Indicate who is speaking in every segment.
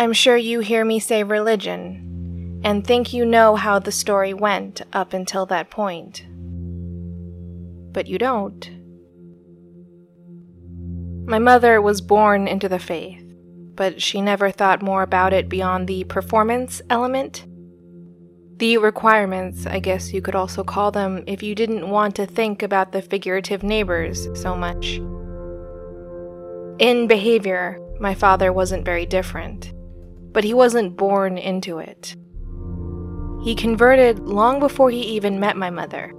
Speaker 1: I'm sure you hear me say religion, and think you know how the story went up until that point. But you don't. My mother was born into the faith, but she never thought more about it beyond the performance element. The requirements, I guess you could also call them, if you didn't want to think about the figurative neighbors so much. In behavior, my father wasn't very different but he wasn't born into it. He converted long before he even met my mother.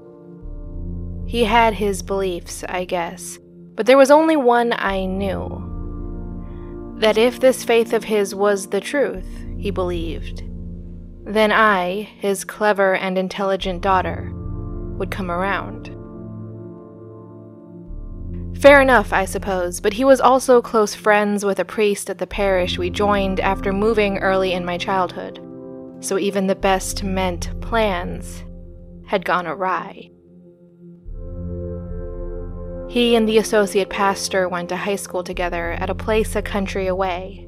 Speaker 1: He had his beliefs, I guess, but there was only one I knew. That if this faith of his was the truth, he believed, then I, his clever and intelligent daughter, would come around. Fair enough, I suppose, but he was also close friends with a priest at the parish we joined after moving early in my childhood, so even the best meant plans had gone awry. He and the associate pastor went to high school together at a place a country away.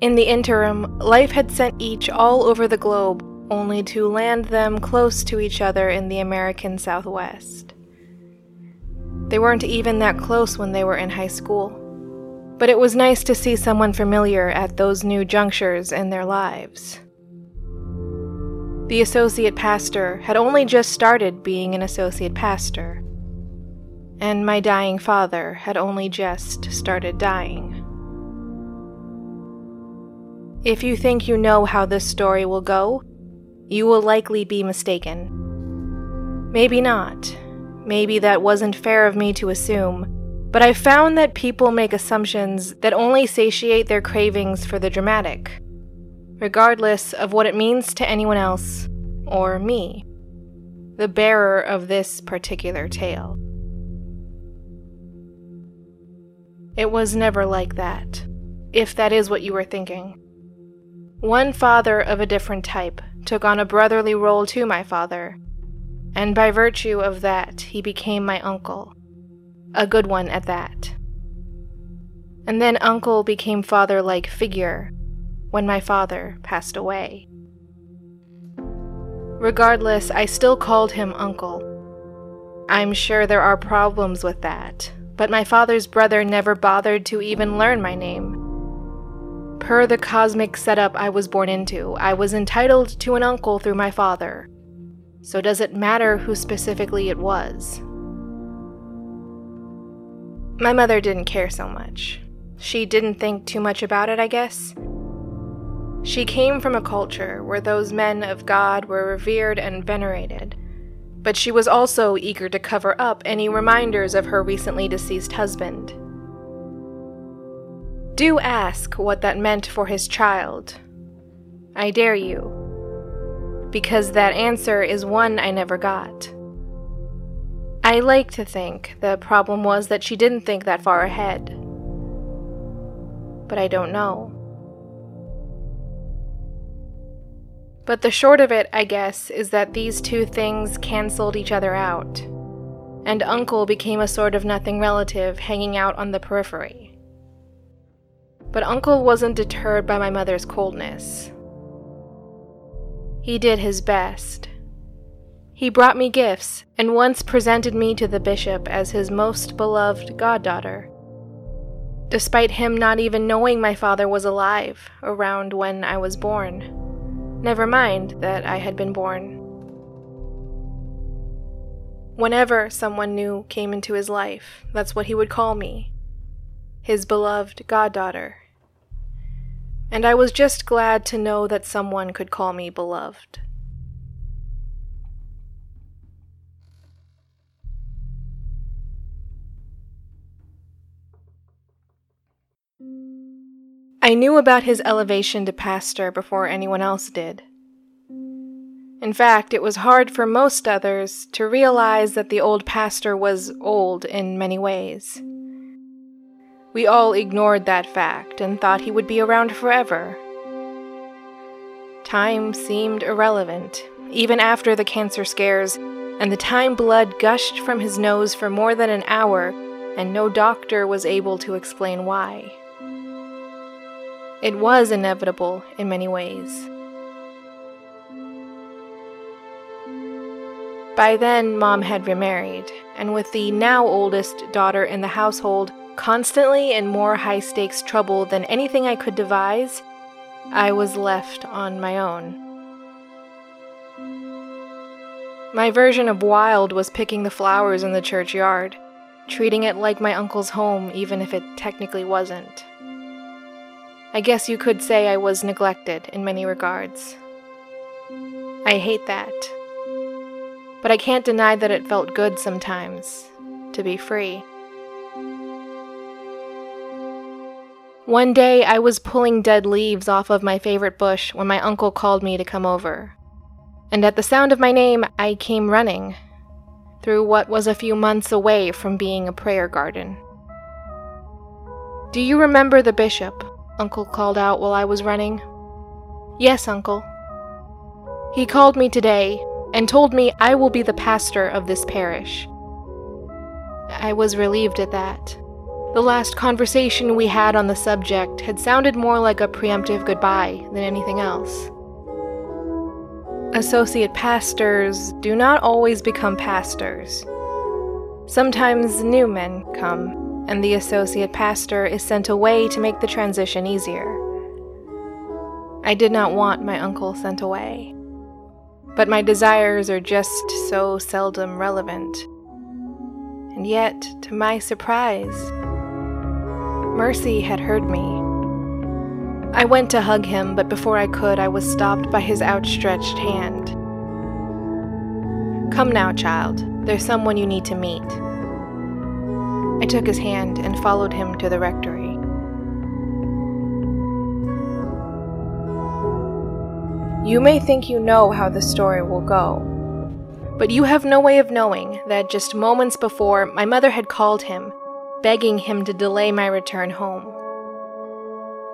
Speaker 1: In the interim, life had sent each all over the globe only to land them close to each other in the American Southwest. They weren't even that close when they were in high school. But it was nice to see someone familiar at those new junctures in their lives. The associate pastor had only just started being an associate pastor, and my dying father had only just started dying. If you think you know how this story will go, you will likely be mistaken. Maybe not. Maybe that wasn't fair of me to assume, but I've found that people make assumptions that only satiate their cravings for the dramatic, regardless of what it means to anyone else or me, the bearer of this particular tale. It was never like that, if that is what you were thinking. One father of a different type took on a brotherly role to my father and by virtue of that, he became my uncle. A good one at that. And then uncle became father like figure when my father passed away. Regardless, I still called him uncle. I'm sure there are problems with that, but my father's brother never bothered to even learn my name. Per the cosmic setup I was born into, I was entitled to an uncle through my father, so does it matter who specifically it was? My mother didn't care so much. She didn't think too much about it, I guess. She came from a culture where those men of God were revered and venerated, but she was also eager to cover up any reminders of her recently deceased husband. Do ask what that meant for his child. I dare you because that answer is one I never got. I like to think the problem was that she didn't think that far ahead. But I don't know. But the short of it, I guess, is that these two things cancelled each other out, and Uncle became a sort of nothing relative hanging out on the periphery. But Uncle wasn't deterred by my mother's coldness. He did his best. He brought me gifts and once presented me to the bishop as his most beloved goddaughter. Despite him not even knowing my father was alive around when I was born. Never mind that I had been born. Whenever someone new came into his life, that's what he would call me his beloved goddaughter and I was just glad to know that someone could call me beloved. I knew about his elevation to pastor before anyone else did. In fact, it was hard for most others to realize that the old pastor was old in many ways. We all ignored that fact and thought he would be around forever. Time seemed irrelevant, even after the cancer scares, and the time blood gushed from his nose for more than an hour, and no doctor was able to explain why. It was inevitable in many ways. By then, mom had remarried, and with the now oldest daughter in the household constantly in more high stakes trouble than anything I could devise, I was left on my own. My version of wild was picking the flowers in the churchyard, treating it like my uncle's home, even if it technically wasn't. I guess you could say I was neglected in many regards. I hate that. But I can't deny that it felt good sometimes to be free. One day I was pulling dead leaves off of my favorite bush when my uncle called me to come over. And at the sound of my name, I came running through what was a few months away from being a prayer garden. Do you remember the bishop? Uncle called out while I was running. Yes, Uncle. He called me today and told me I will be the pastor of this parish. I was relieved at that. The last conversation we had on the subject had sounded more like a preemptive goodbye than anything else. Associate pastors do not always become pastors. Sometimes new men come, and the associate pastor is sent away to make the transition easier. I did not want my uncle sent away, but my desires are just so seldom relevant. And yet, to my surprise, Mercy had heard me. I went to hug him, but before I could, I was stopped by his outstretched hand. Come now, child. There's someone you need to meet. I took his hand and followed him to the rectory. You may think you know how the story will go, but you have no way of knowing that just moments before, my mother had called him begging him to delay my return home.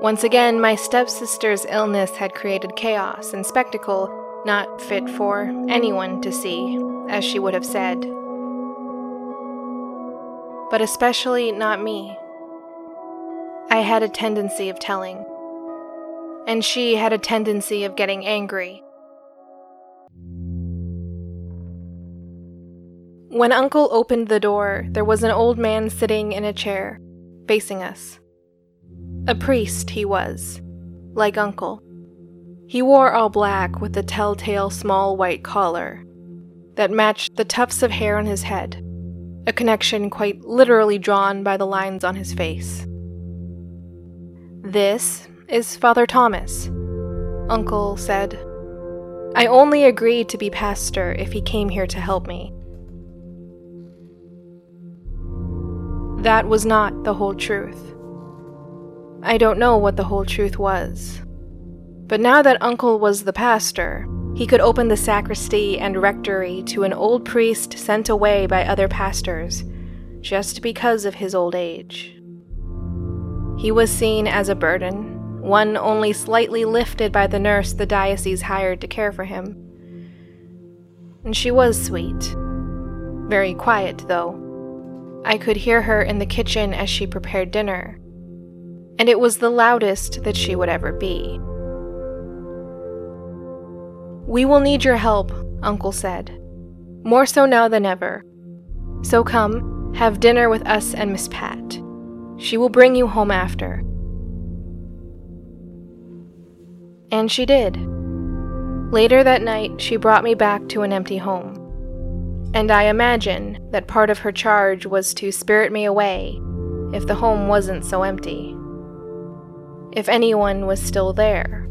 Speaker 1: Once again, my stepsister's illness had created chaos and spectacle not fit for anyone to see, as she would have said. But especially not me. I had a tendency of telling, and she had a tendency of getting angry When Uncle opened the door, there was an old man sitting in a chair, facing us. A priest, he was, like Uncle. He wore all black with a telltale small white collar that matched the tufts of hair on his head, a connection quite literally drawn by the lines on his face. This is Father Thomas, Uncle said. I only agreed to be pastor if he came here to help me. That was not the whole truth. I don't know what the whole truth was. But now that Uncle was the pastor, he could open the sacristy and rectory to an old priest sent away by other pastors just because of his old age. He was seen as a burden, one only slightly lifted by the nurse the diocese hired to care for him. And she was sweet. Very quiet, though. I could hear her in the kitchen as she prepared dinner, and it was the loudest that she would ever be. We will need your help, Uncle said, more so now than ever. So come, have dinner with us and Miss Pat. She will bring you home after. And she did. Later that night, she brought me back to an empty home and I imagine that part of her charge was to spirit me away if the home wasn't so empty. If anyone was still there.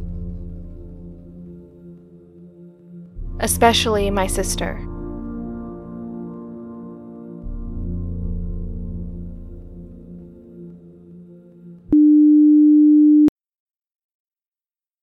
Speaker 1: Especially my sister.